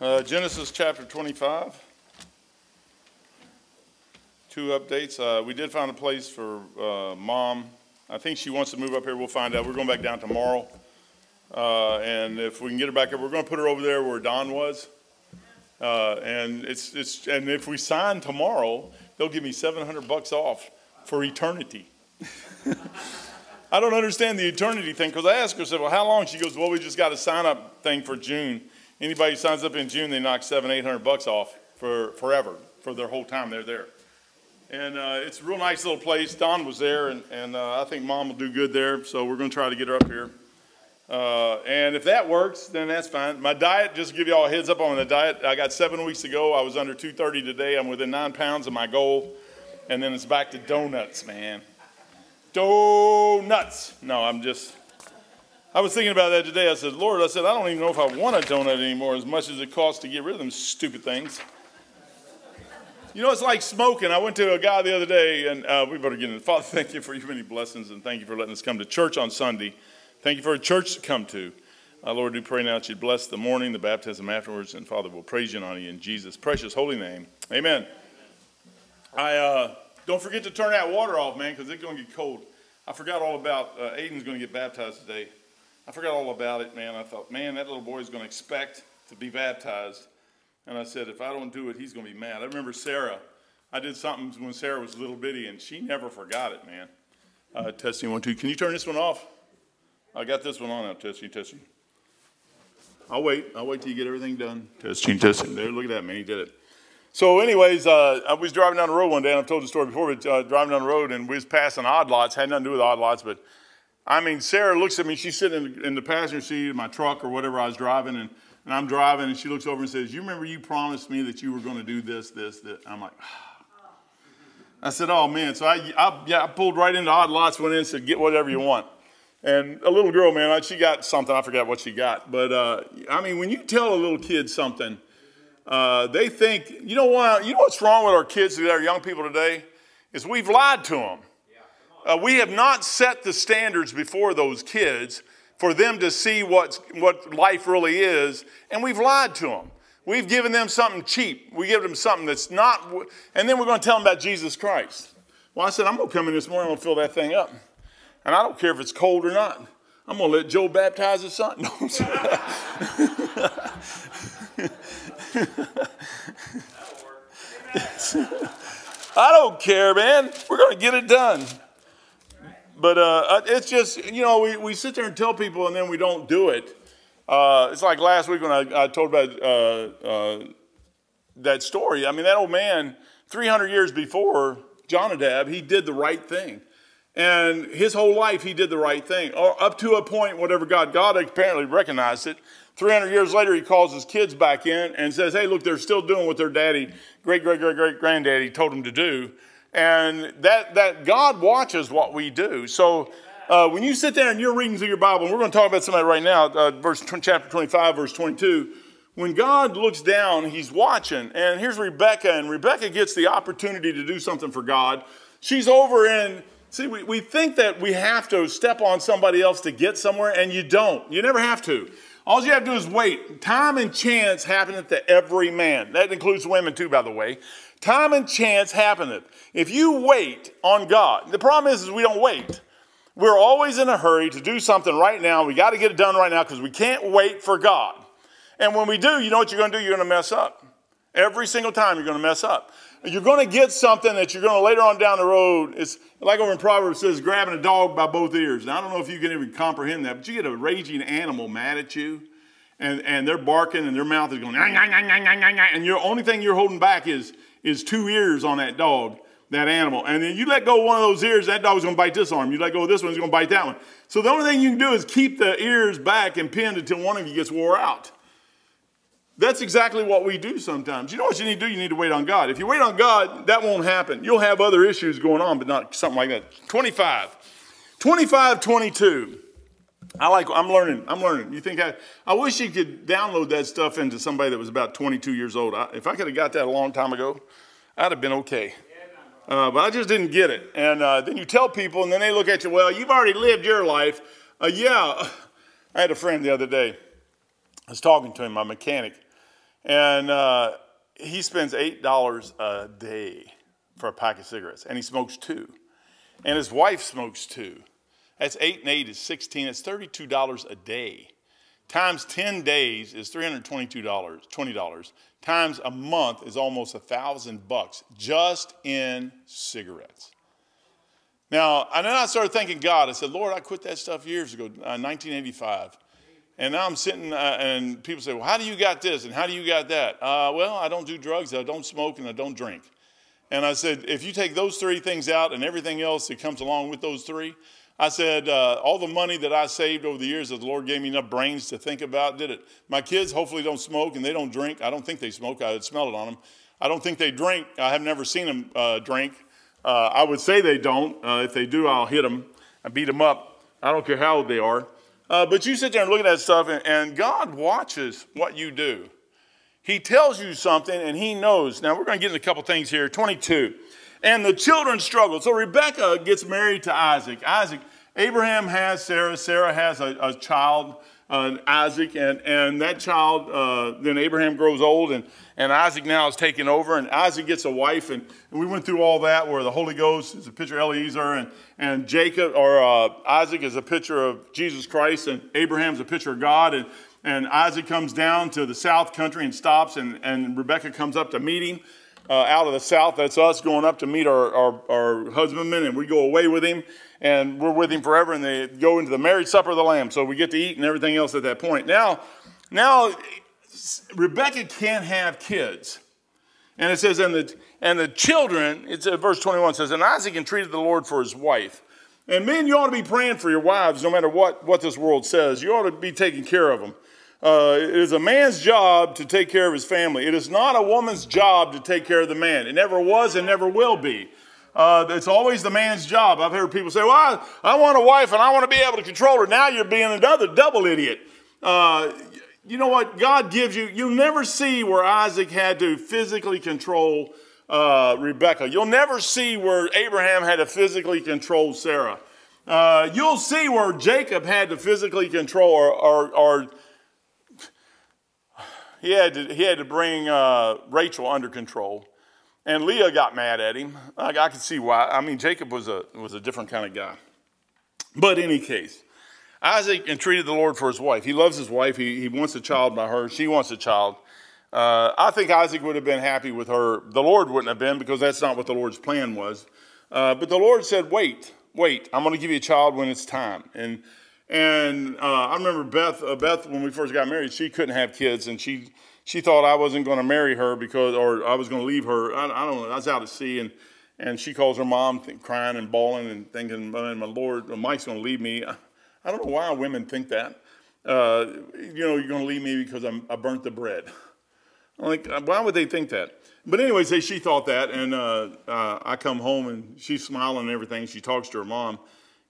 Uh, Genesis chapter 25. Two updates. Uh, we did find a place for uh, mom. I think she wants to move up here. We'll find out. We're going back down tomorrow. Uh, and if we can get her back up, we're going to put her over there where Don was. Uh, and it's, it's, and if we sign tomorrow, they'll give me 700 bucks off for eternity. I don't understand the eternity thing because I asked her, I said, well, how long? She goes, well, we just got a sign up thing for June. Anybody who signs up in June, they knock seven, eight hundred bucks off for forever, for their whole time they're there. And uh, it's a real nice little place. Don was there, and, and uh, I think mom will do good there, so we're going to try to get her up here. Uh, and if that works, then that's fine. My diet, just to give you all a heads up on the diet, I got seven weeks ago. I was under 230 today. I'm within nine pounds of my goal. And then it's back to donuts, man. Donuts. No, I'm just, I was thinking about that today. I said, Lord, I said, I don't even know if I want a donut anymore as much as it costs to get rid of them stupid things. You know, it's like smoking. I went to a guy the other day, and uh, we better get in. Father, thank you for your many blessings, and thank you for letting us come to church on Sunday. Thank you for a church to come to. Uh, Lord, we pray now that you'd bless the morning, the baptism afterwards, and Father, we'll praise you and honor you in Jesus' precious holy name. Amen. I uh, don't forget to turn that water off, man, because it's going to get cold. I forgot all about uh, Aiden's going to get baptized today. I forgot all about it, man. I thought, man, that little boy is going to expect to be baptized. And I said, if I don't do it, he's going to be mad. I remember Sarah. I did something when Sarah was a little bitty, and she never forgot it, man. Uh, testing one, two. Can you turn this one off? I got this one on now. Testing, testing. I'll wait. I'll wait till you get everything done. Testing, testing. There, look at that, man. He did it. So, anyways, uh, I was driving down the road one day, and I've told the story before, but uh, driving down the road, and we was passing odd lots. Had nothing to do with odd lots, but I mean, Sarah looks at me. She's sitting in the, passenger seat of my truck or whatever I was driving, and, and I'm driving, and she looks over and says, "You remember you promised me that you were going to do this, this, this?" I'm like. I said, "Oh man!" So I, I, yeah, I pulled right into odd lots, went in, and said, "Get whatever you want." And a little girl, man, she got something. I forgot what she got, but uh, I mean, when you tell a little kid something, uh, they think, you know what? You know what's wrong with our kids, our young people today, is we've lied to them. Uh, we have not set the standards before those kids for them to see what's, what life really is, and we've lied to them. We've given them something cheap. We give them something that's not, and then we're going to tell them about Jesus Christ. Well, I said, I'm going to come in this morning, I'm going to fill that thing up. And I don't care if it's cold or not. I'm going to let Joe baptize his son. No, I don't care, man. We're going to get it done. But uh, it's just, you know, we, we sit there and tell people and then we don't do it. Uh, it's like last week when I, I told about uh, uh that story. I mean, that old man, 300 years before Jonadab, he did the right thing. And his whole life, he did the right thing. Or up to a point, whatever God, God apparently recognized it. 300 years later, he calls his kids back in and says, Hey, look, they're still doing what their daddy, great, great, great, great granddaddy told them to do. And that, that God watches what we do. So uh, when you sit there and you're reading through your Bible, and we're going to talk about somebody right now, uh, verse chapter 25, verse 22. When God looks down, he's watching. And here's Rebecca, and Rebecca gets the opportunity to do something for God. She's over in See, we, we think that we have to step on somebody else to get somewhere, and you don't. You never have to. All you have to do is wait. Time and chance happeneth to every man. That includes women too, by the way. Time and chance happeneth. If you wait on God, the problem is, is we don't wait. We're always in a hurry to do something right now. We got to get it done right now because we can't wait for God. And when we do, you know what you're going to do? You're going to mess up. Every single time you're going to mess up. You're going to get something that you're going to later on down the road. It's like over in Proverbs says, grabbing a dog by both ears. Now, I don't know if you can even comprehend that, but you get a raging animal mad at you, and, and they're barking and their mouth is going, and your only thing you're holding back is, is two ears on that dog, that animal. And then you let go of one of those ears, that dog's going to bite this arm. You let go of this one, it's going to bite that one. So the only thing you can do is keep the ears back and pinned until one of you gets wore out. That's exactly what we do sometimes. You know what you need to do? You need to wait on God. If you wait on God, that won't happen. You'll have other issues going on, but not something like that. 25. 25, 22. I like, I'm learning, I'm learning. You think I, I wish you could download that stuff into somebody that was about 22 years old. I, if I could have got that a long time ago, I'd have been okay. Uh, but I just didn't get it. And uh, then you tell people, and then they look at you, well, you've already lived your life. Uh, yeah, I had a friend the other day. I was talking to him, my mechanic, and uh, he spends $8 a day for a pack of cigarettes, and he smokes two. And his wife smokes two. That's 8 and 8 is 16. It's $32 a day. Times 10 days is $322, $20. Times a month is almost a thousand bucks just in cigarettes. Now, and then I started thanking God. I said, Lord, I quit that stuff years ago, uh, 1985. And now I'm sitting, uh, and people say, Well, how do you got this? And how do you got that? Uh, well, I don't do drugs, I don't smoke, and I don't drink. And I said, If you take those three things out and everything else that comes along with those three, I said, uh, all the money that I saved over the years that the Lord gave me enough brains to think about did it. My kids hopefully don't smoke and they don't drink. I don't think they smoke. I would smell it on them. I don't think they drink. I have never seen them uh, drink. Uh, I would say they don't. Uh, if they do, I'll hit them. I beat them up. I don't care how old they are. Uh, but you sit there and look at that stuff, and, and God watches what you do. He tells you something, and He knows. Now, we're going to get into a couple things here. 22. And the children struggled. So Rebecca gets married to Isaac. Isaac, Abraham has Sarah. Sarah has a, a child, uh, Isaac, and, and that child, uh, then Abraham grows old, and, and Isaac now is taking over, and Isaac gets a wife, and, and we went through all that where the Holy Ghost is a picture of Eliezer, and, and Jacob, or uh, Isaac is a picture of Jesus Christ, and Abraham's a picture of God, and, and Isaac comes down to the south country and stops, and, and Rebecca comes up to meet him. Uh, out of the south, that's us going up to meet our, our, our husbandman, and we go away with him, and we're with him forever, and they go into the marriage supper of the Lamb. So we get to eat and everything else at that point. Now, now Rebecca can't have kids. And it says, and the, and the children, it's uh, verse 21 says, and Isaac entreated the Lord for his wife. And men, you ought to be praying for your wives no matter what, what this world says. You ought to be taking care of them. Uh, it is a man's job to take care of his family. It is not a woman's job to take care of the man. It never was and never will be. Uh, it's always the man's job. I've heard people say, well, I, I, want a wife and I want to be able to control her. Now you're being another double idiot. Uh, you know what? God gives you, you'll never see where Isaac had to physically control uh, Rebecca. You'll never see where Abraham had to physically control Sarah. Uh, you'll see where Jacob had to physically control or, or, or he, had to, he had to bring uh, Rachel under control. And Leah got mad at him. I, I could see why. I mean, Jacob was a, was a different kind of guy. But in any case, Isaac entreated the Lord for his wife. He loves his wife. He, he wants a child by her. She wants a child. Uh, I think Isaac would have been happy with her. The Lord wouldn't have been because that's not what the Lord's plan was. Uh, but the Lord said, "Wait, wait. I'm going to give you a child when it's time." And and uh, I remember Beth. Uh, Beth, when we first got married, she couldn't have kids, and she she thought I wasn't going to marry her because, or I was going to leave her. I, I, don't know. I was out at sea, and and she calls her mom, think, crying and bawling and thinking, "Man, my Lord, Mike's going to leave me." I don't know why women think that. Uh, you know, you're going to leave me because I'm, i burnt the bread. I'm like, uh, why would they think that? But anyway, say she thought that, and uh, uh, I come home and she's smiling and everything. She talks to her mom,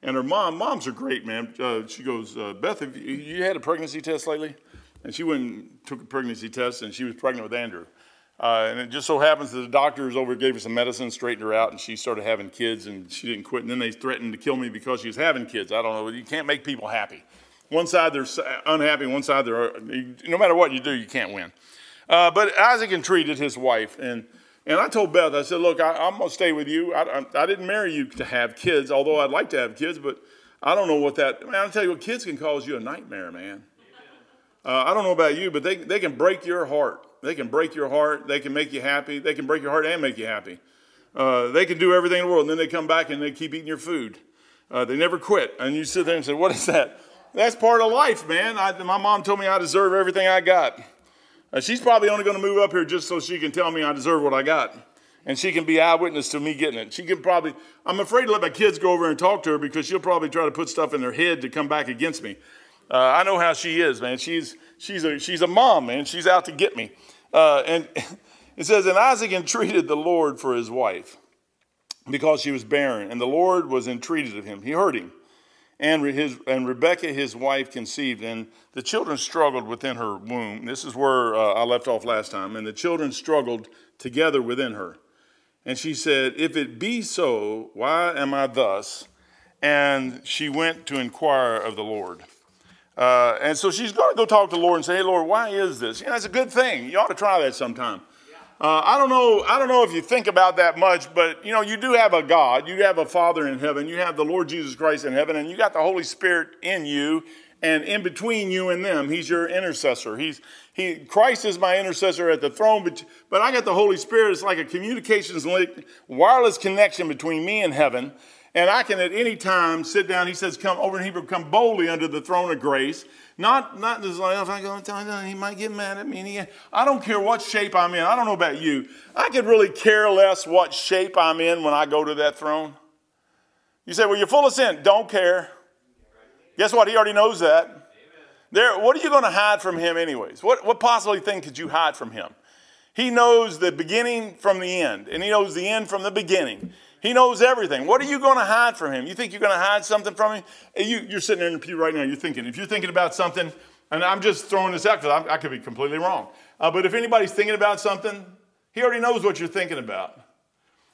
and her mom, moms are great, man. Uh, she goes, uh, Beth, have you, you, had a pregnancy test lately? And she went and took a pregnancy test, and she was pregnant with Andrew. Uh, and it just so happens that the doctors over gave her some medicine, straightened her out, and she started having kids, and she didn't quit. And then they threatened to kill me because she was having kids. I don't know. You can't make people happy. One side they're unhappy, one side they're no matter what you do, you can't win. Uh, but Isaac entreated his wife, and and I told Beth, I said, look, I, am gonna stay with you. I, I, I, didn't marry you to have kids, although I'd like to have kids, but I don't know what that. Man, I'll tell you what, kids can cause you a nightmare, man. Uh, I don't know about you, but they they can break your heart. They can break your heart. They can make you happy. They can break your heart and make you happy. Uh, they can do everything in the world, and then they come back and they keep eating your food. Uh, they never quit. And you sit there and say, What is that? That's part of life, man. I, my mom told me I deserve everything I got. Uh, she's probably only going to move up here just so she can tell me I deserve what I got. And she can be eyewitness to me getting it. She can probably, I'm afraid to let my kids go over and talk to her because she'll probably try to put stuff in their head to come back against me. Uh, I know how she is, man. She's, she's, a, she's a mom, man. She's out to get me. Uh, and it says, And Isaac entreated the Lord for his wife because she was barren, and the Lord was entreated of him. He heard him. And, his, and Rebekah, his wife, conceived, and the children struggled within her womb. This is where uh, I left off last time. And the children struggled together within her. And she said, If it be so, why am I thus? And she went to inquire of the Lord. Uh, and so she's going to go talk to the Lord and say, "Hey, Lord, why is this?" You know, it's a good thing. You ought to try that sometime. Uh, I don't know. I don't know if you think about that much, but you know, you do have a God. You have a Father in heaven. You have the Lord Jesus Christ in heaven, and you got the Holy Spirit in you, and in between you and them, He's your intercessor. He's He. Christ is my intercessor at the throne, but but I got the Holy Spirit. It's like a communications link, wireless connection between me and heaven. And I can at any time sit down. He says, "Come over in Hebrew, come boldly under the throne of grace." Not, not just like, oh, if I go tell him, he might get mad at me. And he, I don't care what shape I'm in. I don't know about you. I could really care less what shape I'm in when I go to that throne. You say, well, you're full of sin. Don't care. Guess what? He already knows that. There, what are you going to hide from him, anyways? What, what possibly thing could you hide from him? He knows the beginning from the end, and he knows the end from the beginning. He knows everything. What are you going to hide from him? You think you're going to hide something from him? You, are sitting in the pew right now. You're thinking. If you're thinking about something, and I'm just throwing this out because I, could be completely wrong. Uh, but if anybody's thinking about something, he already knows what you're thinking about.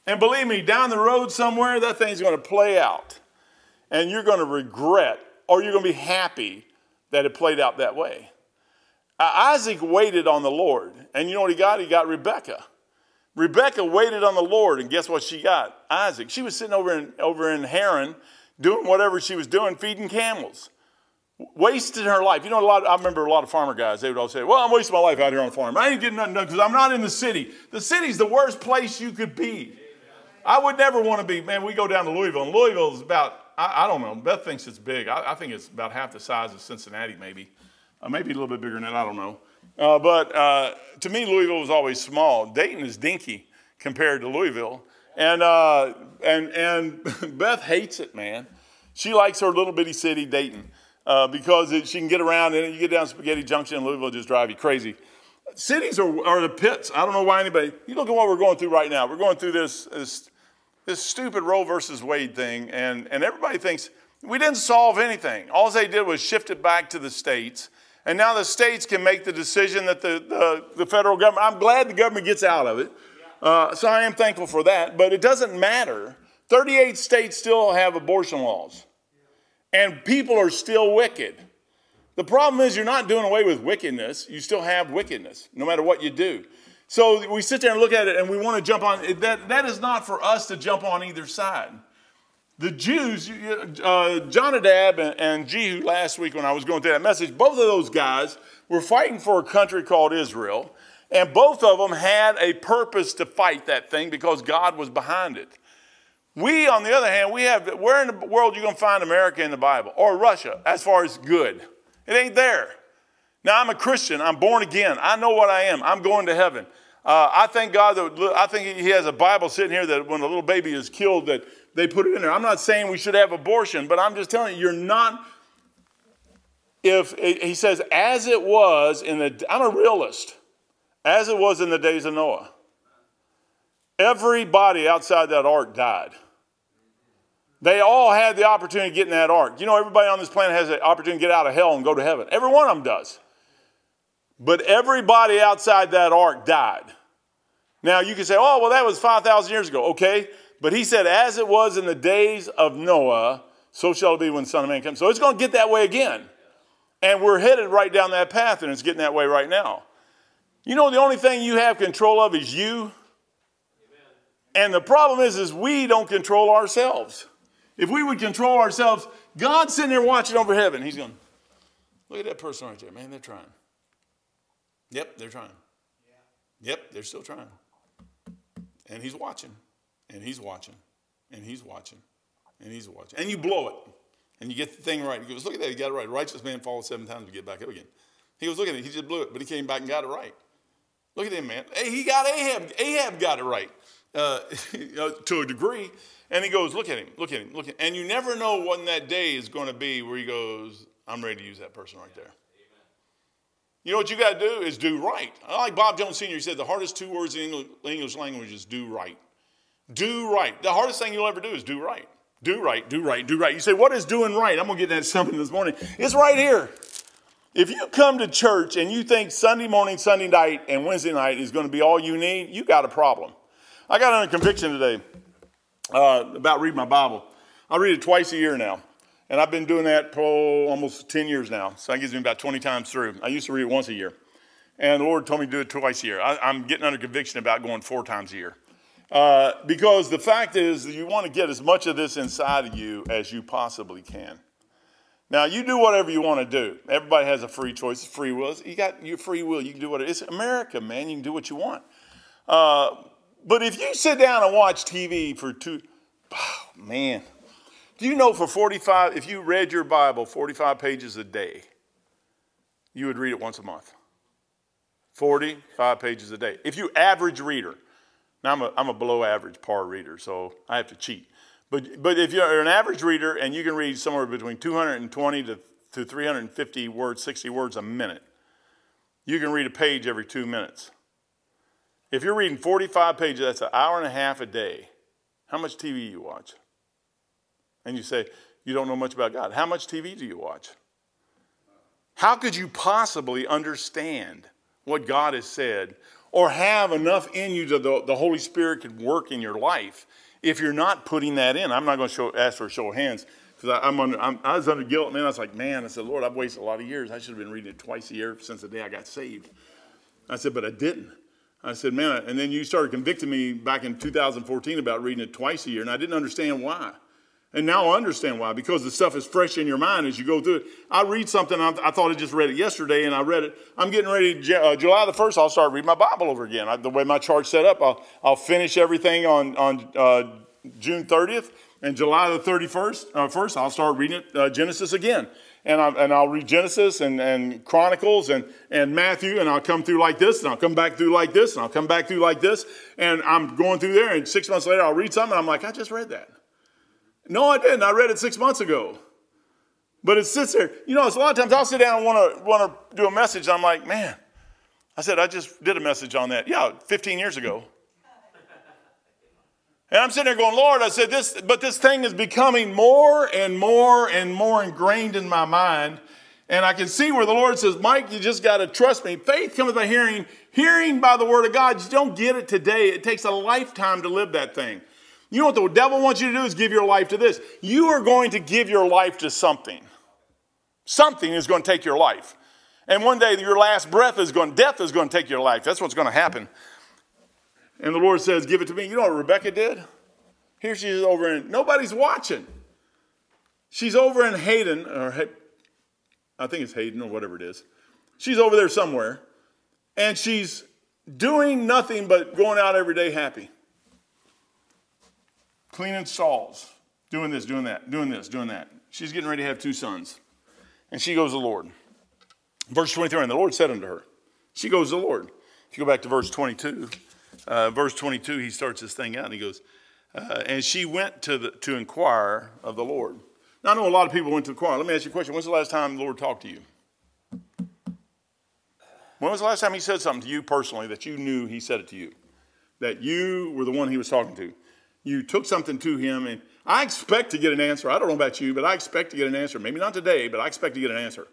And believe me, down the road somewhere, that thing's going to play out. And you're going to regret, or you're going to be happy that it played out that way. Uh, Isaac waited on the Lord. And you know what he got? He got Rebekah. Rebecca waited on the Lord, and guess what she got? Isaac. She was sitting over in, over in Haran doing whatever she was doing, feeding camels. Wasted her life. You know, a lot. I remember a lot of farmer guys. They would all say, "Well, I'm wasting my life out here on the farm. I ain't getting nothing done because I'm not in the city. The city's the worst place you could be. I would never want to be. Man, we go down to Louisville, and Louisville is about. I, I don't know. Beth thinks it's big. I, I, think it's about half the size of Cincinnati, maybe, uh, maybe a little bit bigger than that. I don't know. Uh, but uh, to me, Louisville was always small. Dayton is dinky compared to Louisville. And, uh, and, and Beth hates it, man. She likes her little bitty city, Dayton, uh, because it, she can get around and you get down Spaghetti Junction in Louisville, just drive you crazy. Cities are, are the pits. I don't know why anybody, you look at what we're going through right now. We're going through this, this, this stupid Roe versus Wade thing, and, and everybody thinks we didn't solve anything. All they did was shift it back to the states and now the states can make the decision that the, the, the federal government, I'm glad the government gets out of it. Uh, so I am thankful for that. But it doesn't matter. 38 states still have abortion laws. And people are still wicked. The problem is you're not doing away with wickedness. You still have wickedness, no matter what you do. So we sit there and look at it and we want to jump on. That, that is not for us to jump on either side the Jews, uh, Jonadab and, and Jehu last week when I was going through that message, both of those guys were fighting for a country called Israel, and both of them had a purpose to fight that thing because God was behind it. We, on the other hand, we have, where in the world are you going to find America in the Bible or Russia as far as good? It ain't there. Now, I'm a Christian. I'm born again. I know what I am. I'm going to heaven. Uh, I thank God that I think He has a Bible sitting here that when a little baby is killed, that they put it in there. I'm not saying we should have abortion, but I'm just telling you, you're not. If he says, as it was in the, I'm a realist, as it was in the days of Noah. Everybody outside that ark died. They all had the opportunity to get in that ark. You know, everybody on this planet has the opportunity to get out of hell and go to heaven. Every one of them does. But everybody outside that ark died. Now, you can say, oh, well, that was 5,000 years ago. Okay, but he said, as it was in the days of Noah, so shall it be when the Son of Man comes. So it's going to get that way again. And we're headed right down that path, and it's getting that way right now. You know, the only thing you have control of is you. And the problem is, is we don't control ourselves. If we would control ourselves, God's sitting there watching over heaven. He's going, look at that person right there, man. They're trying. Yep, they're trying. Yep, they're still trying. And he's watching and he's watching, and he's watching, and he's watching. And you blow it, and you get the thing right. He goes, Look at that, he got it right. Righteous man falls seven times to get back up again. He goes, Look at it, he just blew it, but he came back and got it right. Look at him, man. Hey, he got Ahab. Ahab got it right uh, to a degree. And he goes, Look at him, look at him, look at him. And you never know when that day is going to be where he goes, I'm ready to use that person right there. You know what you got to do is do right. I like Bob Jones Sr. He said the hardest two words in English language is do right. Do right. The hardest thing you'll ever do is do right. Do right, do right, do right. You say, What is doing right? I'm going to get that something this morning. It's right here. If you come to church and you think Sunday morning, Sunday night, and Wednesday night is going to be all you need, you got a problem. I got under conviction today uh, about reading my Bible. I read it twice a year now. And I've been doing that for almost 10 years now. So that gives me about 20 times through. I used to read it once a year. And the Lord told me to do it twice a year. I, am getting under conviction about going four times a year. Uh, because the fact is, you want to get as much of this inside of you as you possibly can. Now, you do whatever you want to do. Everybody has a free choice, free will. You got your free will. You can do whatever. it's America, man. You can do what you want. Uh, but if you sit down and watch TV for two, oh, man, do you know for 45, if you read your Bible 45 pages a day, you would read it once a month? 45 pages a day. If you average reader, now I'm a, I'm a below average par reader, so I have to cheat. But, but if you're an average reader and you can read somewhere between 220 to, to 350 words, 60 words a minute, you can read a page every two minutes. If you're reading 45 pages, that's an hour and a half a day. How much TV you watch? And you say, you don't know much about God. How much TV do you watch? How could you possibly understand what God has said or have enough in you that the, the Holy Spirit could work in your life if you're not putting that in? I'm not going to show, ask for a show of hands because I'm under, I'm, i was under guilt. And then I was like, man, I said, Lord, I've wasted a lot of years. I should have been reading it twice a year since the day I got saved. I said, but I didn't. I said, man, and then you started convicting me back in 2014 about reading it twice a year, and I didn't understand why. And now I understand why, because the stuff is fresh in your mind as you go through it. I read something, I, thought I just read it yesterday, and I read it. I'm getting ready, uh, July the 1st, I'll start reading my Bible over again. I, the way my chart's set up, I'll, I'll finish everything on, on uh, June 30th, and July the 31st, uh, first, I'll start reading it, uh, Genesis again and, I, and I'll read Genesis and, and Chronicles and, and Matthew, and I'll come through like this, and I'll come back through like this, and I'll come back through like this, and I'm going through there, and six months later I'll read something, and I'm like, I just read that. No, I didn't. I read it six months ago. But it sits there. You know, it's a lot of times I'll sit down and want to want to do a message, I'm like, man, I said I just did a message on that. Yeah, 15 years ago. And I'm sitting there going, Lord, I said this, but this thing is becoming more and more and more ingrained in my mind. And I can see where the Lord says, Mike, you just got to trust me. Faith comes by hearing, hearing by the word of God. You don't get it today. It takes a lifetime to live that thing. You know what the devil wants you to do is give your life to this. You are going to give your life to something. Something is going to take your life. And one day your last breath is going, death is going to take your life. That's what's going to happen. And the Lord says, Give it to me. You know what Rebecca did? Here she is over in, nobody's watching. She's over in Hayden, or I think it's Hayden or whatever it is. She's over there somewhere, and she's doing nothing but going out every day happy. Cleaning stalls, doing this, doing that, doing this, doing that. She's getting ready to have two sons. And she goes to the Lord. Verse 23, and the Lord said unto her, She goes to the Lord. If you go back to verse 22, uh, verse 22, he starts this thing out and he goes, uh, and she went to, the, to inquire of the Lord. Now, I know a lot of people went to inquire. Let me ask you a question. When's the last time the Lord talked to you? When was the last time he said something to you personally that you knew he said it to you? That you were the one he was talking to? You took something to him, and I expect to get an answer. I don't know about you, but I expect to get an answer. Maybe not today, but I expect to get an answer.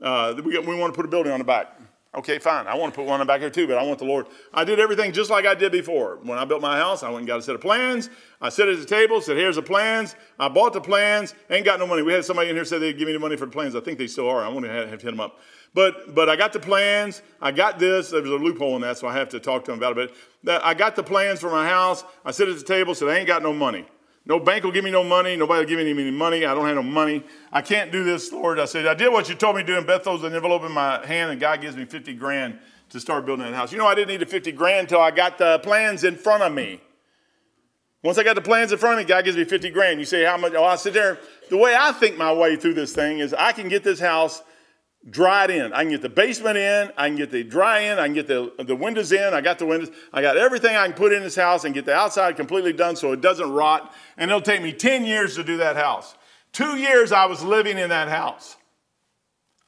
Uh, we, we want to put a building on the back. Okay, fine. I want to put one on the back here too, but I want the Lord. I did everything just like I did before. When I built my house, I went and got a set of plans. I sat at the table, said, here's the plans. I bought the plans, ain't got no money. We had somebody in here said they'd give me the money for the plans. I think they still are. I want to have to hit them up. But, but I got the plans. I got this. There was a loophole in that, so I have to talk to them about it. But I got the plans for my house. I sit at the table, said, I ain't got no money. No bank will give me no money. Nobody will give me any money. I don't have no money. I can't do this, Lord. I said, I did what you told me to do, and Beth throws an envelope in my hand, and God gives me 50 grand to start building that house. You know, I didn't need the 50 grand until I got the plans in front of me. Once I got the plans in front of me, God gives me 50 grand. You say, how much? Oh, I sit there. The way I think my way through this thing is I can get this house dried in. I can get the basement in, I can get the dry in, I can get the, the windows in. I got the windows. I got everything I can put in this house and get the outside completely done so it doesn't rot. And it'll take me 10 years to do that house. Two years I was living in that house.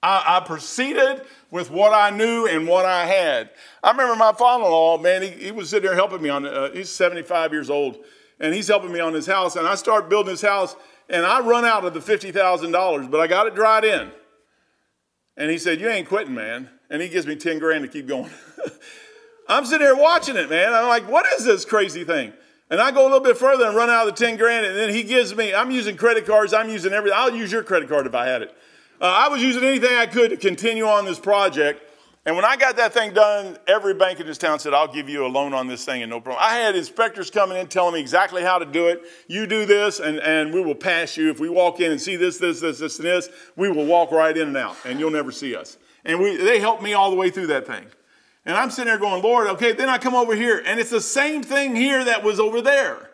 I, I proceeded with what I knew and what I had. I remember my father-in-law, man, he, he was sitting there helping me on, uh, he's 75 years old, and he's helping me on his house. And I start building this house, and I run out of the $50,000, but I got it dried in. And he said, You ain't quitting, man. And he gives me 10 grand to keep going. I'm sitting here watching it, man. I'm like, What is this crazy thing? And I go a little bit further and run out of the 10 grand, and then he gives me, I'm using credit cards, I'm using everything. I'll use your credit card if I had it. Uh, I was using anything I could to continue on this project. And when I got that thing done, every bank in this town said, I'll give you a loan on this thing and no problem. I had inspectors coming in telling me exactly how to do it. You do this and, and we will pass you. If we walk in and see this, this, this, this, and this, we will walk right in and out and you'll never see us. And we, they helped me all the way through that thing. And I'm sitting there going, Lord, okay, then I come over here and it's the same thing here that was over there.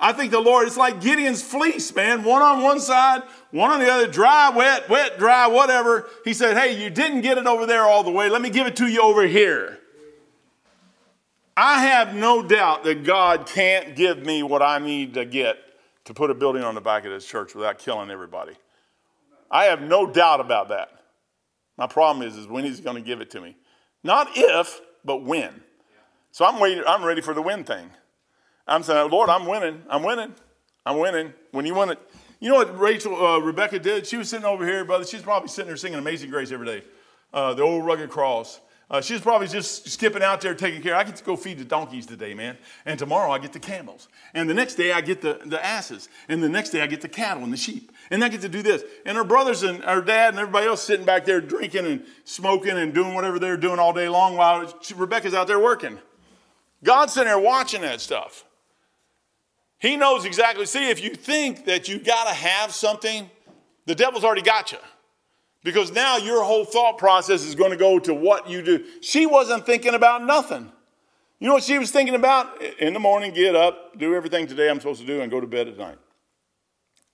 I think the Lord, it's like Gideon's fleece, man. One on one side, one on the other, dry, wet, wet, dry, whatever. He said, Hey, you didn't get it over there all the way. Let me give it to you over here. I have no doubt that God can't give me what I need to get to put a building on the back of this church without killing everybody. I have no doubt about that. My problem is, is when he's going to give it to me. Not if, but when. So I'm waiting, I'm ready for the when thing. I'm saying, Lord, I'm winning. I'm winning. I'm winning. When you win it. You know what Rachel, uh, Rebecca did? She was sitting over here, brother. She's probably sitting there singing Amazing Grace every day. Uh, the old rugged cross. Uh, she's probably just skipping out there taking care. I get to go feed the donkeys today, man. And tomorrow I get the camels. And the next day I get the, the asses. And the next day I get the cattle and the sheep. And I get to do this. And her brothers and her dad and everybody else sitting back there drinking and smoking and doing whatever they're doing all day long while Rebecca's out there working. God's sitting there watching that stuff. He knows exactly. See, if you think that you got to have something, the devil's already got you. Because now your whole thought process is going to go to what you do. She wasn't thinking about nothing. You know what she was thinking about? In the morning, get up, do everything today I'm supposed to do, and go to bed at night.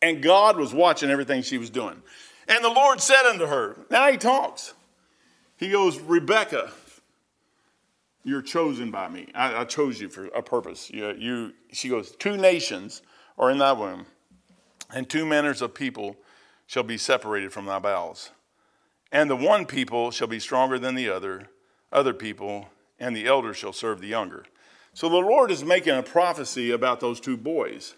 And God was watching everything she was doing. And the Lord said unto her, Now he talks. He goes, Rebecca, you're chosen by me. I, I chose you for a purpose. You, you, she goes, Two nations are in thy womb, and two manners of people shall be separated from thy bowels. And the one people shall be stronger than the other, other people, and the elder shall serve the younger. So the Lord is making a prophecy about those two boys.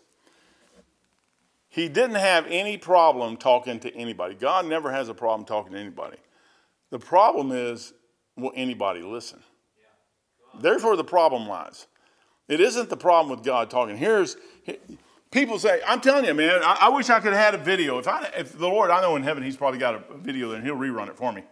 He didn't have any problem talking to anybody. God never has a problem talking to anybody. The problem is, will anybody listen? Therefore, the problem lies. It isn't the problem with God talking. Here's people say, I'm telling you, man, I, I, wish I could have had a video. If I, if the Lord, I know in heaven, He's probably got a video there, and He'll rerun it for me.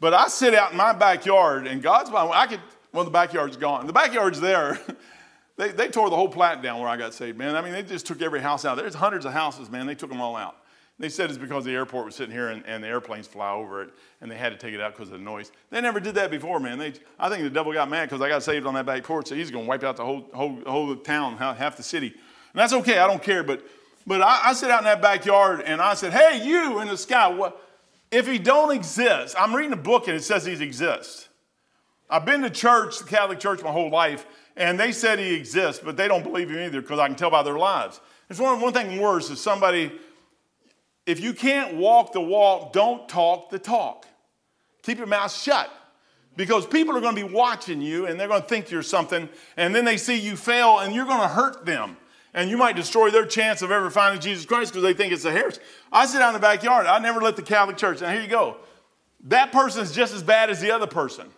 But I sit out in my backyard, and God's my. I could. Well, the backyard's gone. The backyard's there. they, they tore the whole plant down where I got saved, man. I mean, they just took every house out. There's hundreds of houses, man. They took them all out. They said it's because the airport was sitting here and, and the airplanes fly over it, and they had to take it out because of the noise. They never did that before, man. They, I think the devil got mad because I got saved on that back porch, so he's going to wipe out the whole, whole, whole town, half the city. And that's okay, I don't care. But, but I, I sit out in that backyard and I said, hey, you in the sky, what, if he don't exist, I'm reading a book and it says he exists. I've been to church, the Catholic Church, my whole life, and they said he exists, but they don't believe him either because I can tell by their lives. There's one, one thing worse is somebody if you can't walk the walk, don't talk the talk. Keep your mouth shut. Because people are going to be watching you and they're going to think you're something, and then they see you fail and you're going to hurt them. And you might destroy their chance of ever finding Jesus Christ because they think it's a heresy. I sit out in the backyard. I never let the Catholic Church. Now, here you go. That person is just as bad as the other person.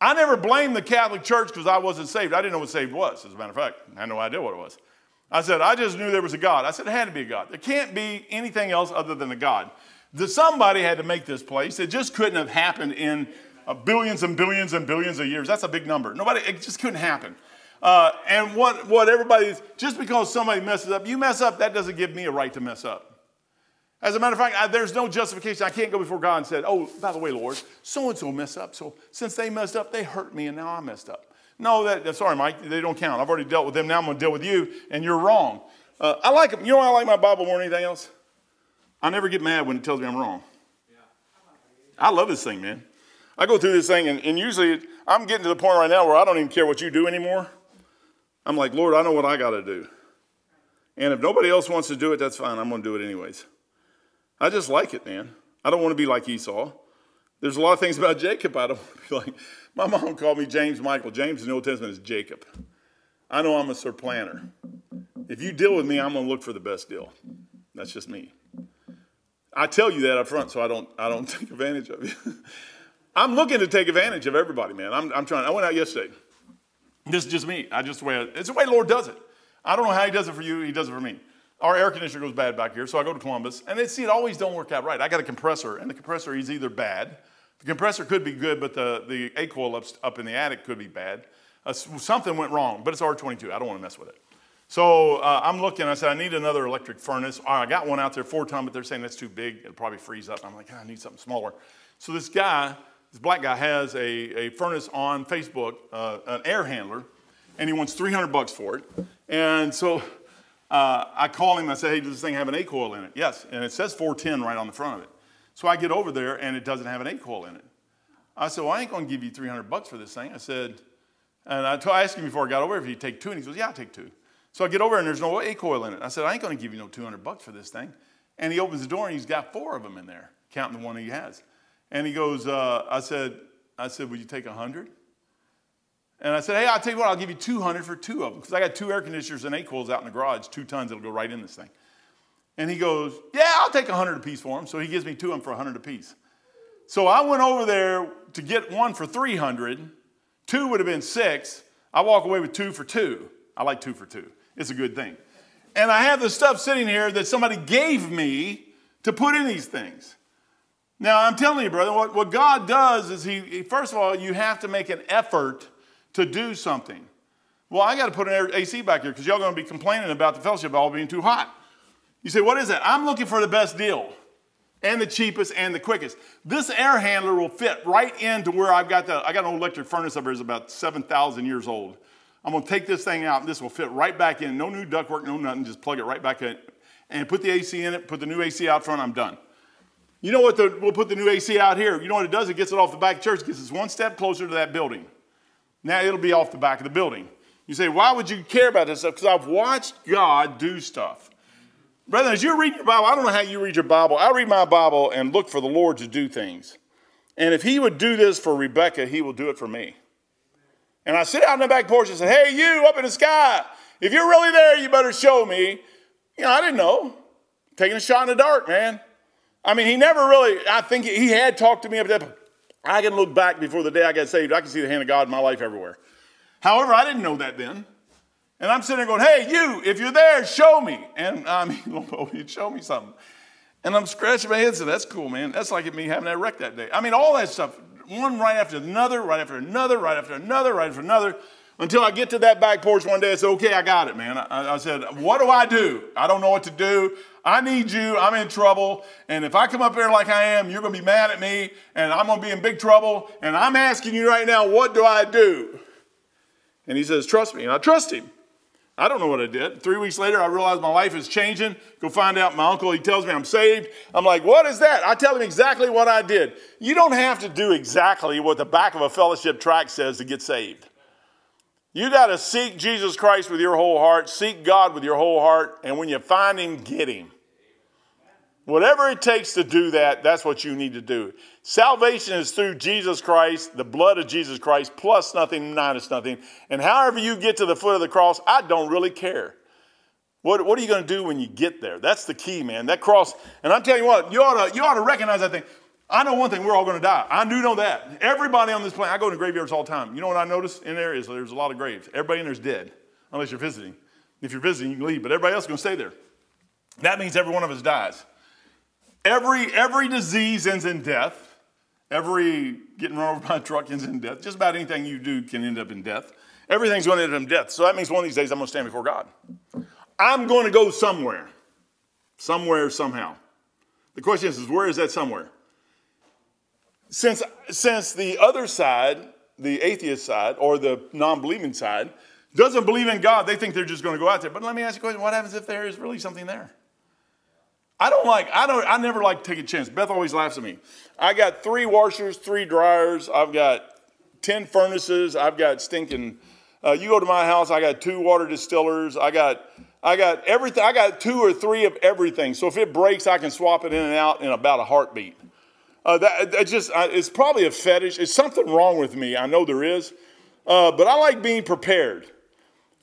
I never blamed the Catholic Church because I wasn't saved. I didn't know what saved was, as a matter of fact. I had no idea what it was. I said, I just knew there was a God. I said, it had to be a God. There can't be anything else other than a God. The, somebody had to make this place. It just couldn't have happened in uh, billions and billions and billions of years. That's a big number. Nobody, it just couldn't happen. Uh, and what, what everybody, just because somebody messes up, you mess up, that doesn't give me a right to mess up. As a matter of fact, I, there's no justification. I can't go before God and say, oh, by the way, Lord, so and so messed up. So since they messed up, they hurt me and now I messed up. No, that, sorry, Mike, they don't count. I've already dealt with them. Now I'm going to deal with you, and you're wrong. Uh, I like them. You know I like my Bible more than anything else? I never get mad when it tells me I'm wrong. I love this thing, man. I go through this thing, and, and usually I'm getting to the point right now where I don't even care what you do anymore. I'm like, Lord, I know what I got to do. And if nobody else wants to do it, that's fine. I'm going to do it anyways. I just like it, man. I don't want to be like Esau. There's a lot of things about Jacob I don't want to be like. My mom called me James Michael. James in the Old Testament is Jacob. I know I'm a surplanter. If you deal with me, I'm going to look for the best deal. That's just me. I tell you that up front so I don't, I don't take advantage of you. I'm looking to take advantage of everybody, man. I'm, I'm trying. I went out yesterday. This is just me. I just the way it's the way Lord does it. I don't know how He does it for you. He does it for me. Our air conditioner goes bad back here, so I go to Columbus, and they see it always don't work out right. I got a compressor, and the compressor is either bad. The compressor could be good, but the, the A coil up, up in the attic could be bad. Uh, something went wrong, but it's R22. I don't want to mess with it. So uh, I'm looking. I said, I need another electric furnace. I got one out there, four ton, but they're saying that's too big. It'll probably freeze up. I'm like, I need something smaller. So this guy, this black guy, has a, a furnace on Facebook, uh, an air handler, and he wants 300 bucks for it. And so uh, I call him. I say, Hey, does this thing have an A coil in it? Yes. And it says 410 right on the front of it. So I get over there, and it doesn't have an A coil in it. I said, Well, I ain't going to give you 300 bucks for this thing. I said, and I, asked him before I got over if he'd take two, and he goes, Yeah, I'll take two. So I get over and there's no A coil in it. I said, I ain't going to give you no 200 bucks for this thing. And he opens the door and he's got four of them in there, counting the one he has. And he goes, uh, I said, I said, would you take 100? And I said, hey, I'll tell you what, I'll give you 200 for two of them. Because I got two air conditioners and A coils out in the garage, two tons, it'll go right in this thing. And he goes, yeah, I'll take 100 a piece for him. So he gives me two of them for 100 a piece. So I went over there to get one for 300. Two would have been six. I walk away with two for two. I like two for two. It's a good thing. And I have the stuff sitting here that somebody gave me to put in these things. Now, I'm telling you, brother, what, what God does is he, first of all, you have to make an effort to do something. Well, I got to put an AC back here because y'all going to be complaining about the fellowship all being too hot. You say, what is that? I'm looking for the best deal and the cheapest and the quickest. This air handler will fit right into where I've got the, I got an old electric furnace up here that's about 7,000 years old. I'm going to take this thing out and this will fit right back in. No new ductwork, no nothing. Just plug it right back in and put the AC in it, put the new AC out front, I'm done. You know what? The, we'll put the new AC out here. You know what it does? It gets it off the back of church, gets us one step closer to that building. Now it'll be off the back of the building. You say, why would you care about this stuff? Because I've watched God do stuff. Brethren, as you read your Bible, I don't know how you read your Bible. I read my Bible and look for the Lord to do things. And if He would do this for Rebecca, He will do it for me. And I sit out in the back porch and say, Hey, you up in the sky, if you're really there, you better show me. You know, I didn't know. Taking a shot in the dark, man. I mean, he never really, I think he had talked to me about that. I can look back before the day I got saved. I can see the hand of God in my life everywhere. However, I didn't know that then. And I'm sitting there going, hey, you, if you're there, show me. And I mean, Lord, you'd show me something. And I'm scratching my head and saying, that's cool, man. That's like me having that wreck that day. I mean, all that stuff, one right after another, right after another, right after another, right after another, until I get to that back porch one day. I said, okay, I got it, man. I, I said, what do I do? I don't know what to do. I need you. I'm in trouble. And if I come up here like I am, you're going to be mad at me and I'm going to be in big trouble. And I'm asking you right now, what do I do? And he says, trust me. And I trust him. I don't know what I did. Three weeks later, I realized my life is changing. Go find out my uncle. He tells me I'm saved. I'm like, what is that? I tell him exactly what I did. You don't have to do exactly what the back of a fellowship track says to get saved. You got to seek Jesus Christ with your whole heart, seek God with your whole heart, and when you find Him, get Him. Whatever it takes to do that, that's what you need to do. Salvation is through Jesus Christ, the blood of Jesus Christ, plus nothing, minus nothing. And however you get to the foot of the cross, I don't really care. What, what are you going to do when you get there? That's the key, man. That cross, and I'm telling you what, you ought to, you ought to recognize that thing. I know one thing, we're all going to die. I do know that. Everybody on this planet, I go to graveyards all the time. You know what I notice in there is there's a lot of graves. Everybody in there is dead, unless you're visiting. If you're visiting, you can leave, but everybody else is going to stay there. That means every one of us dies. Every, every disease ends in death. Every getting run over by a truck ends in death. Just about anything you do can end up in death. Everything's going to end up in death. So that means one of these days I'm going to stand before God. I'm going to go somewhere. Somewhere, somehow. The question is, where is that somewhere? Since, since the other side, the atheist side or the non believing side, doesn't believe in God, they think they're just going to go out there. But let me ask you a question what happens if there is really something there? I don't like, I don't, I never like to take a chance. Beth always laughs at me. I got three washers, three dryers, I've got 10 furnaces, I've got stinking, uh, you go to my house, I got two water distillers, I got, I got everything, I got two or three of everything. So if it breaks, I can swap it in and out in about a heartbeat. Uh, that, that just it's probably a fetish. It's something wrong with me. I know there is, uh, but I like being prepared.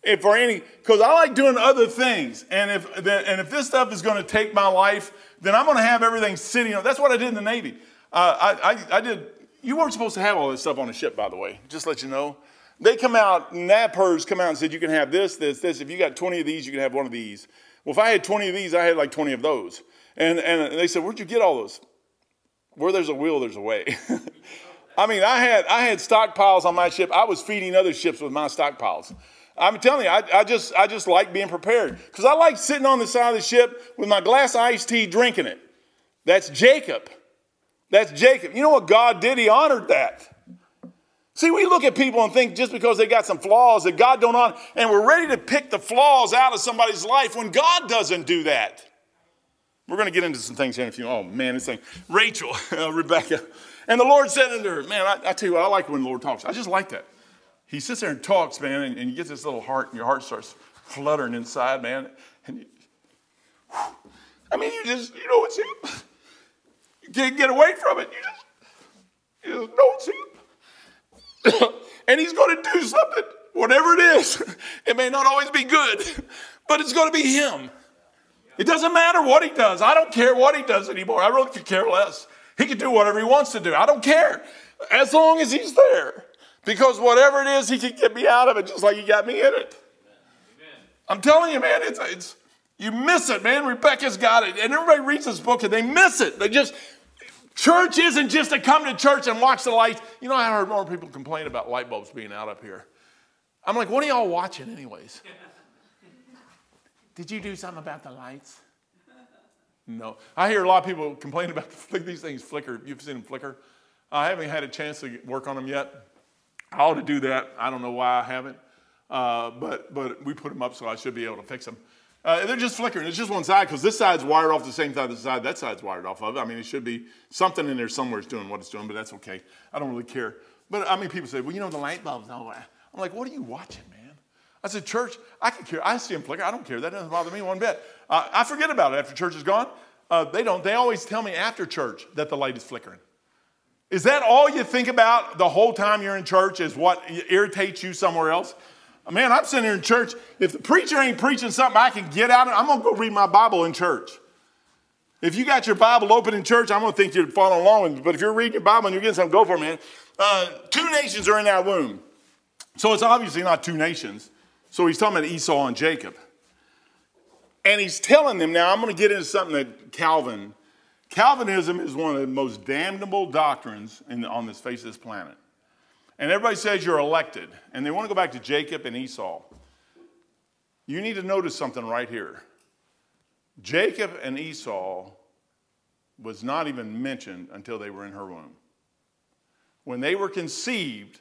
If for any, because I like doing other things, and if and if this stuff is going to take my life, then I'm going to have everything sitting. On, that's what I did in the Navy. Uh, I, I, I did. You weren't supposed to have all this stuff on a ship, by the way. Just let you know. They come out, nappers come out and said, you can have this, this, this. If you got 20 of these, you can have one of these. Well, if I had 20 of these, I had like 20 of those. And, and they said, where'd you get all those? Where there's a will, there's a way. I mean, I had, I had stockpiles on my ship. I was feeding other ships with my stockpiles. I'm telling you, I, I just, I just like being prepared because I like sitting on the side of the ship with my glass of iced tea drinking it. That's Jacob. That's Jacob. You know what God did? He honored that. See, we look at people and think just because they got some flaws that God don't honor, and we're ready to pick the flaws out of somebody's life when God doesn't do that. We're going to get into some things here in a few. Oh man, this thing. Rachel, uh, Rebecca, and the Lord said unto her, "Man, I, I, tell you what, I like when the Lord talks. I just like that. He sits there and talks, man, and, and you get this little heart, and your heart starts fluttering inside, man. And you, I mean, you just, you know, it's him. You can't get away from it. You just, you just know it's him. and he's going to do something, whatever it is. It may not always be good, but it's going to be him. It doesn't matter what he does. I don't care what he does anymore. I really could care less. He can do whatever he wants to do. I don't care as long as he's there. Because whatever it is, he can get me out of it just like he got me in it. I'm telling you, man, it's, it's you miss it, man. Rebecca's got it. And everybody reads this book and they miss it. They just Church isn't just to come to church and watch the lights. You know, I heard more people complain about light bulbs being out up here. I'm like, what are y'all watching, anyways? Did you do something about the lights? No. I hear a lot of people complain about these things flicker. You've seen them flicker. I haven't had a chance to work on them yet. I ought to do that. I don't know why I haven't. Uh, but, but we put them up, so I should be able to fix them. Uh, they're just flickering. It's just one side because this side's wired off the same side as the side that side's wired off of. I mean, it should be something in there somewhere is doing what it's doing, but that's okay. I don't really care. But I mean, people say, well, you know, the light bulbs. No, I'm like, what are you watching, man? I said, church, I can care. I see them flicker. I don't care. That doesn't bother me one bit. Uh, I forget about it after church is gone. Uh, they don't. They always tell me after church that the light is flickering. Is that all you think about the whole time you're in church? Is what irritates you somewhere else? Man, I'm sitting here in church. If the preacher ain't preaching something I can get out of, I'm going to go read my Bible in church. If you got your Bible open in church, I'm going to think you're following along. But if you're reading your Bible and you're getting something, go for it, man. Uh, two nations are in that womb. So it's obviously not two nations. So he's talking about Esau and Jacob. And he's telling them, now I'm going to get into something that Calvin, Calvinism is one of the most damnable doctrines in, on this face of this planet. And everybody says you're elected, and they want to go back to Jacob and Esau. You need to notice something right here. Jacob and Esau was not even mentioned until they were in her womb. When they were conceived,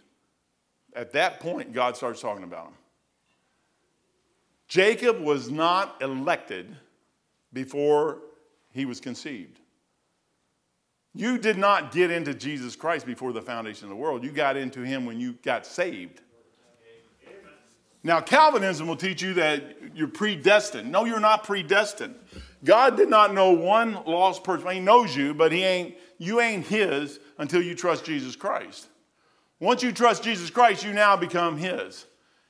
at that point, God starts talking about them. Jacob was not elected before he was conceived. You did not get into Jesus Christ before the foundation of the world. You got into him when you got saved. Now, Calvinism will teach you that you're predestined. No, you're not predestined. God did not know one lost person. He knows you, but he ain't, you ain't his until you trust Jesus Christ. Once you trust Jesus Christ, you now become his.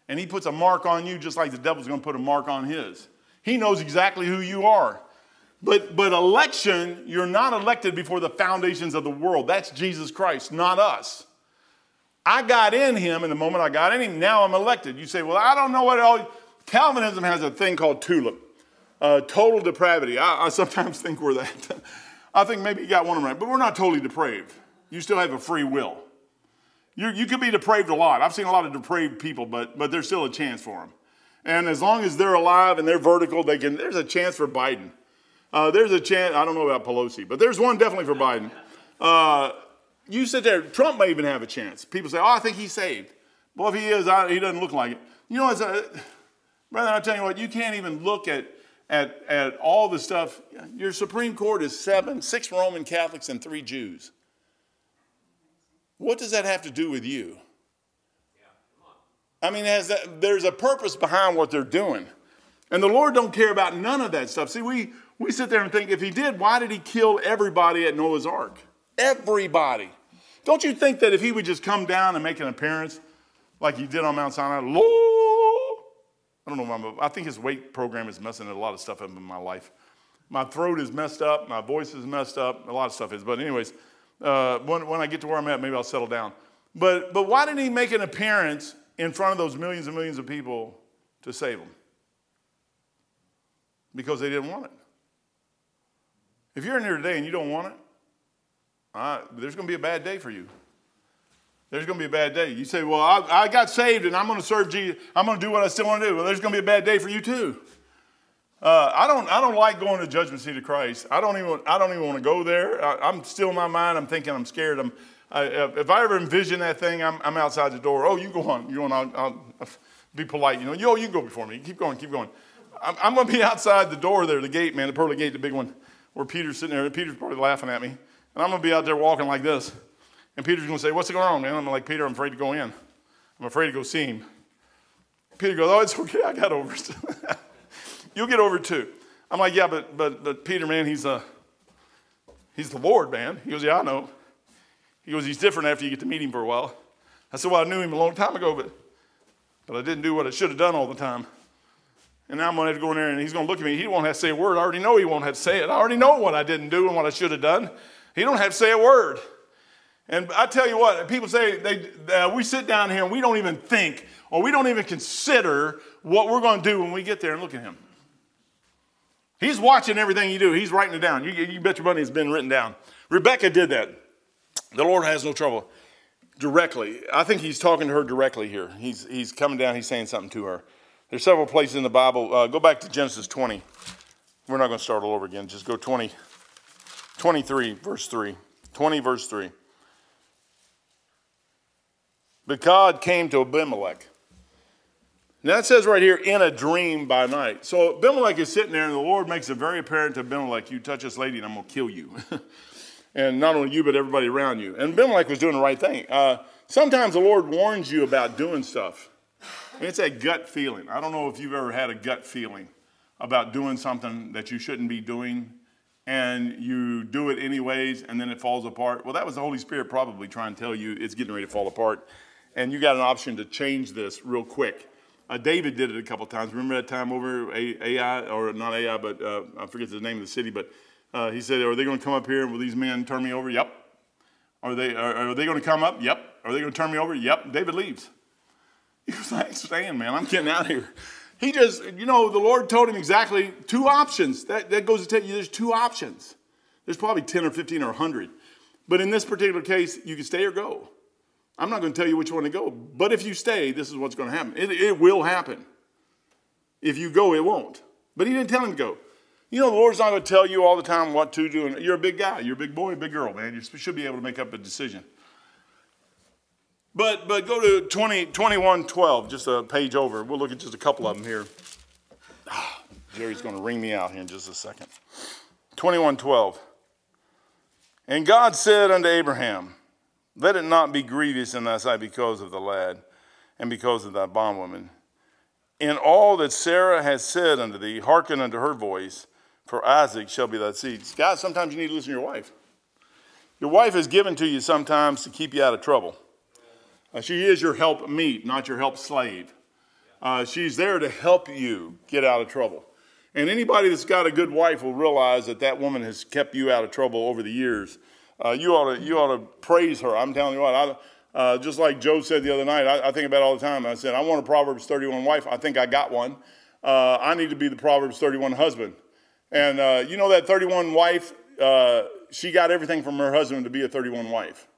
And he puts a mark on you just like the devil's going to put a mark on his. He knows exactly who you are. But, but election, you're not elected before the foundations of the world. That's Jesus Christ, not us. I got in him, and the moment I got in him, now I'm elected. You say, well, I don't know what all. Calvinism has a thing called TULIP, uh, total depravity. I, I, sometimes think we're that. I think maybe you got one of them right, but we're not totally depraved. You still have a free will. you you could be depraved a lot. I've seen a lot of depraved people, but, but there's still a chance for them. And as long as they're alive and they're vertical, they can, there's a chance for Biden. Uh, there's a chance, I don't know about Pelosi, but there's one definitely for Biden. Uh, you sit there, Trump may even have a chance. People say, oh, I think he's saved. Well, if he is, I, he doesn't look like it. You know, as a, brother, I'll tell you what, you can't even look at, at, at all the stuff. Your Supreme Court is seven, six Roman Catholics and three Jews. What does that have to do with you? I mean, that, there's a purpose behind what they're doing. And the Lord don't care about none of that stuff. See, we, we sit there and think, if he did, why did he kill everybody at Noah's Ark? Everybody. Don't you think that if he would just come down and make an appearance like he did on Mount Sinai, Lord, I don't know, I think his weight program is messing a lot of stuff up in my life. My throat is messed up, my voice is messed up, a lot of stuff is. But, anyways, uh, when, when I get to where I'm at, maybe I'll settle down. But, but why didn't he make an appearance in front of those millions and millions of people to save them because they didn't want it. If you're in here today and you don't want it, uh, there's going to be a bad day for you. There's going to be a bad day. You say, Well, I, I got saved and I'm going to serve Jesus. I'm going to do what I still want to do. Well, there's going to be a bad day for you too. Uh, I don't. I don't like going to judgment seat of Christ. I don't even. I don't even want to go there. I, am still in my mind. I'm thinking. I'm scared. I'm. I, if I ever envision that thing, I'm, I'm outside the door. Oh, you go on. You want? I'll, I'll be polite. You know. Yo, you go before me. Keep going. Keep going. I'm, I'm going to be outside the door there, the gate, man, the pearly gate, the big one, where Peter's sitting there. And Peter's probably laughing at me, and I'm going to be out there walking like this. And Peter's going to say, "What's going on, man?" I'm like, "Peter, I'm afraid to go in. I'm afraid to go see him." Peter goes, "Oh, it's okay. I got over it. You'll get over it too." I'm like, yeah, but but but Peter, man, he's a uh, he's the Lord, man. He goes, yeah, I know. He goes, he's different after you get to meet him for a while. I said, well, I knew him a long time ago, but but I didn't do what I should have done all the time. And now I'm going to have to go in there and he's going to look at me. He won't have to say a word. I already know he won't have to say it. I already know what I didn't do and what I should have done. He don't have to say a word. And I tell you what, people say they, uh, we sit down here and we don't even think or we don't even consider what we're going to do when we get there and look at him. He's watching everything you do. He's writing it down. You, you bet your money it's been written down. Rebecca did that. The Lord has no trouble. Directly. I think he's talking to her directly here. He's, he's coming down, he's saying something to her. There's several places in the Bible. Uh, go back to Genesis 20. We're not going to start all over again. Just go 20, 23, verse 3. 20, verse 3. But God came to Abimelech now it says right here, in a dream by night. So Abimelech is sitting there, and the Lord makes it very apparent to Abimelech, you touch this lady, and I'm going to kill you. and not only you, but everybody around you. And Abimelech was doing the right thing. Uh, sometimes the Lord warns you about doing stuff. It's a gut feeling. I don't know if you've ever had a gut feeling about doing something that you shouldn't be doing, and you do it anyways, and then it falls apart. Well, that was the Holy Spirit probably trying to tell you it's getting ready to fall apart. And you got an option to change this real quick. Uh, David did it a couple times. Remember that time over Ai, or not Ai, but uh, I forget the name of the city, but uh, he said, Are they going to come up here and will these men turn me over? Yep. Are they, are, are they going to come up? Yep. Are they going to turn me over? Yep. David leaves. He was like, staying, man. I'm getting out of here. He just, you know, the Lord told him exactly two options. That, that goes to tell you there's two options. There's probably 10 or 15 or 100. But in this particular case, you can stay or go. I'm not going to tell you which one to go, but if you stay, this is what's going to happen. It, it will happen. If you go, it won't. But he didn't tell him to go. You know, the Lord's not going to tell you all the time what to do. And you're a big guy, you're a big boy, big girl, man. You should be able to make up a decision. But, but go to 20, 21 12, just a page over. We'll look at just a couple of them here. Ah, Jerry's going to ring me out here in just a second. 21 12. And God said unto Abraham, let it not be grievous in thy sight because of the lad and because of thy bondwoman. In all that Sarah has said unto thee, hearken unto her voice, for Isaac shall be thy seed. Guys, sometimes you need to listen to your wife. Your wife is given to you sometimes to keep you out of trouble. Uh, she is your help meet, not your help slave. Uh, she's there to help you get out of trouble. And anybody that's got a good wife will realize that that woman has kept you out of trouble over the years uh, you, ought to, you ought to praise her. I'm telling you what, I, uh, just like Joe said the other night, I, I, think about it all the time. I said, I want a Proverbs 31 wife. I think I got one. Uh, I need to be the Proverbs 31 husband. And uh, you know that 31 wife, uh, she got everything from her husband to be a 31 wife.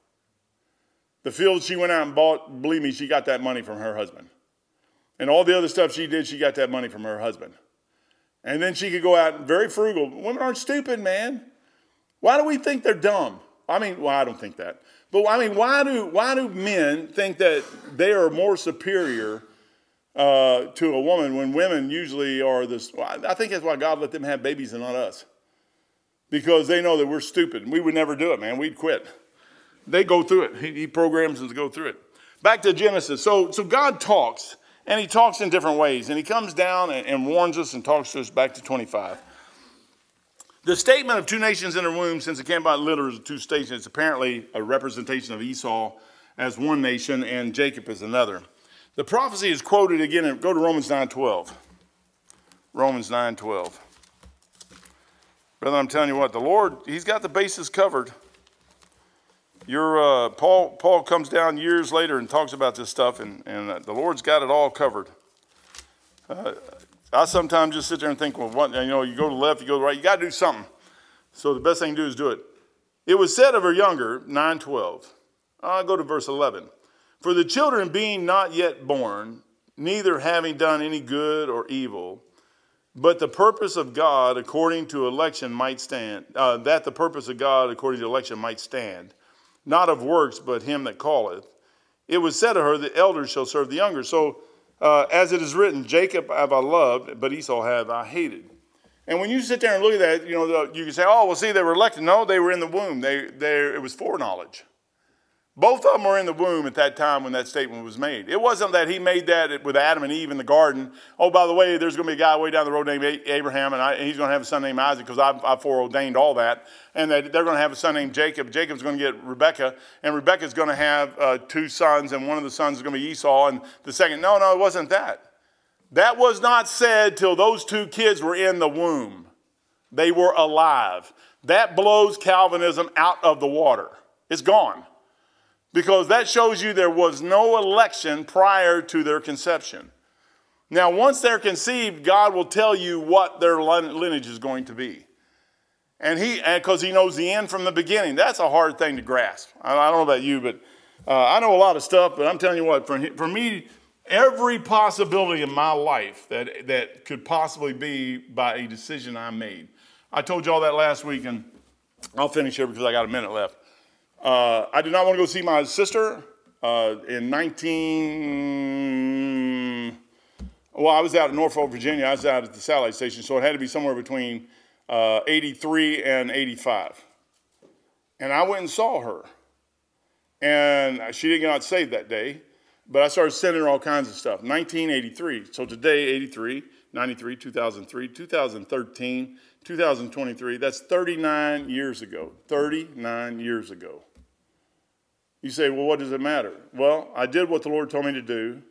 The field she went out and bought, believe me, she got that money from her husband. And all the other stuff she did, she got that money from her husband. And then she could go out very frugal. Women aren't stupid, man. Why do we think they're dumb? I mean, well, I don't think that. But I mean, why do, why do men think that they are more superior uh, to a woman when women usually are this? I think that's why God let them have babies and not us. Because they know that we're stupid. We would never do it, man. We'd quit. They go through it. He, programs us to go through it. Back to Genesis. So, so God talks, and he talks in different ways. And he comes down and, and warns us and talks to us back to 25. The statement of two nations in her womb, since it came about literally two stations, it's apparently a representation of Esau as one nation and Jacob as another. The prophecy is quoted again. Go to Romans 9:12. Romans 9:12. Brother, I'm telling you what, the Lord, He's got the bases covered. Uh, Paul Paul comes down years later and talks about this stuff, and and uh, the Lord's got it all covered. Uh, I sometimes just sit there and think, well, what you know, you go to the left, you go to the right, you got to do something. So the best thing to do is do it. It was said of her younger, 912. I'll go to verse 11. For the children being not yet born, neither having done any good or evil, but the purpose of God according to election might stand, uh, that the purpose of God according to election might stand, not of works, but him that calleth. It was said to her, The elders shall serve the younger. So, uh, as it is written, Jacob have I loved, but Esau have I hated. And when you sit there and look at that, you know, you can say, oh, well, see, they were elected. No, they were in the womb. They, they, it was foreknowledge. Both of them were in the womb at that time when that statement was made. It wasn't that he made that with Adam and Eve in the garden. Oh, by the way, there's going to be a guy way down the road named Abraham, and, I, and he's going to have a son named Isaac because I've, I've, foreordained all that. And that they're going to have a son named Jacob. Jacob's going to get Rebecca, and Rebecca's going to have uh, two sons, and one of the sons is going to be Esau, and the second. No, no, it wasn't that. That was not said till those two kids were in the womb. They were alive. That blows Calvinism out of the water. It's gone because that shows you there was no election prior to their conception. Now, once they're conceived, God will tell you what their lineage is going to be. And he, because he knows the end from the beginning. That's a hard thing to grasp. I, don't know about you, but uh, I know a lot of stuff, but I'm telling you what, for, for me, every possibility in my life that, that could possibly be by a decision I made. I told you all that last week, and I'll finish here because I got a minute left. Uh, I did not want to go see my sister uh, in 19. Well, I was out in Norfolk, Virginia. I was out at the satellite station, so it had to be somewhere between uh, 83 and 85. And I went and saw her. And she didn't get out saved that day, but I started sending her all kinds of stuff. 1983. So today, 83, 93, 2003, 2013, 2023. That's 39 years ago. 39 years ago. You say, well, what does it matter? Well, I did what the Lord told me to do,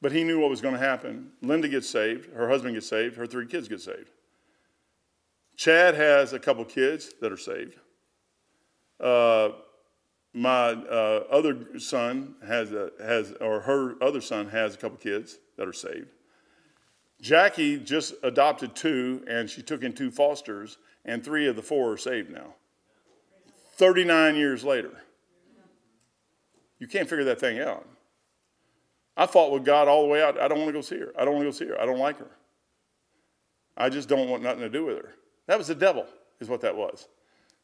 but He knew what was going to happen. Linda gets saved, her husband gets saved, her three kids get saved. Chad has a couple kids that are saved. Uh, my uh, other son has, a, has, or her other son has a couple kids that are saved. Jackie just adopted two, and she took in two fosters, and three of the four are saved now. 39 years later. You can't figure that thing out. I fought with God all the way out. I don't want to go see her. I don't want to go see her. I don't like her. I just don't want nothing to do with her. That was the devil, is what that was.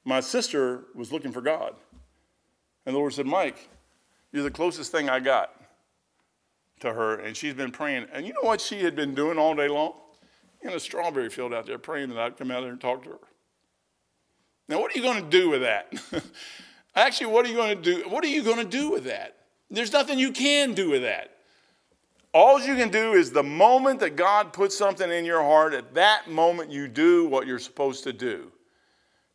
My sister was looking for God. And the Lord said, Mike, you're the closest thing I got to her. And she's been praying. And you know what she had been doing all day long? In a strawberry field out there, praying that I'd come out there and talk to her. Now, what are you going to do with that? Actually, what are you going to do? What are you going to do with that? There's nothing you can do with that. All you can do is the moment that God puts something in your heart, at that moment you do what you're supposed to do.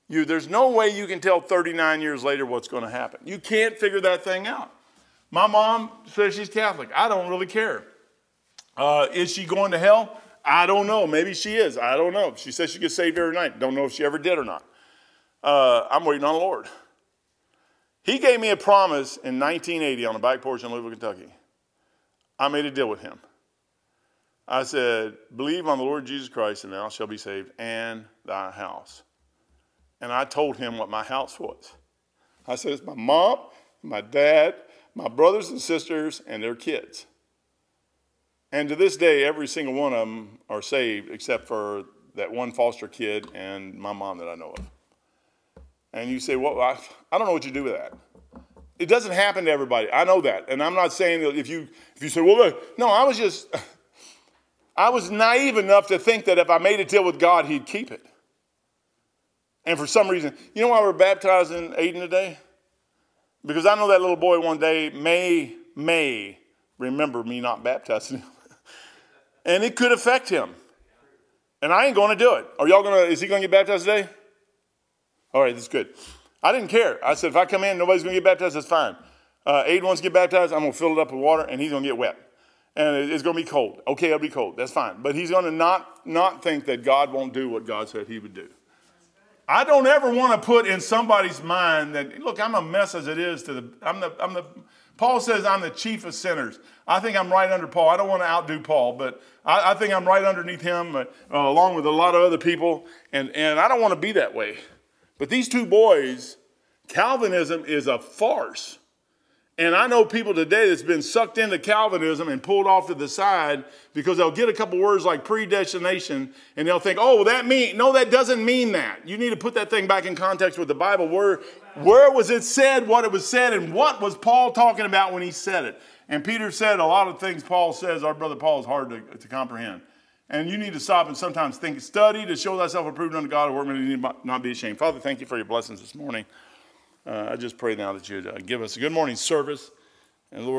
You, there's no way you can tell 39 years later what's going to happen. You can't figure that thing out. My mom says she's Catholic. I don't really care. Uh, is she going to hell? I don't know. Maybe she is. I don't know. She says she gets saved every night. Don't know if she ever did or not. Uh, I'm waiting on the Lord. He gave me a promise in 1980 on the back porch in Louisville, Kentucky. I made a deal with him. I said, Believe on the Lord Jesus Christ, and thou shalt be saved, and thy house. And I told him what my house was. I said, It's my mom, my dad, my brothers and sisters, and their kids. And to this day, every single one of them are saved except for that one foster kid and my mom that I know of. And you say, well, I, I don't know what you do with that. It doesn't happen to everybody. I know that. And I'm not saying that if you, if you say, well, look, no, I was just, I was naive enough to think that if I made a deal with God, He'd keep it. And for some reason, you know why we're baptizing Aiden today? Because I know that little boy one day may, may remember me not baptizing him. and it could affect him. And I ain't going to do it. Are y'all going to, is he going to get baptized today? All right, that's good. I didn't care. I said, if I come in, nobody's going to get baptized, that's fine. Uh, Aiden wants to get baptized, I'm going to fill it up with water, and he's going to get wet. And it's going to be cold. Okay, it'll be cold. That's fine. But he's going to not, not think that God won't do what God said he would do. I don't ever want to put in somebody's mind that, look, I'm a mess as it is to the, I'm the, I'm the, Paul says I'm the chief of sinners. I think I'm right under Paul. I don't want to outdo Paul, but I, I think I'm right underneath him, uh, along with a lot of other people, and, and I don't want to be that way. But these two boys, Calvinism is a farce. And I know people today that's been sucked into Calvinism and pulled off to the side because they'll get a couple words like predestination and they'll think, oh, well, that mean no, that doesn't mean that. You need to put that thing back in context with the Bible. Where, where was it said, what it was said, and what was Paul talking about when he said it? And Peter said a lot of things Paul says, our brother Paul is hard to, to comprehend. And you need to stop and sometimes think, study to show thyself approved unto God, a workman you need not be ashamed. Father, thank you for your blessings this morning. Uh, I just pray now that you'd uh, give us a good morning service. And Lord,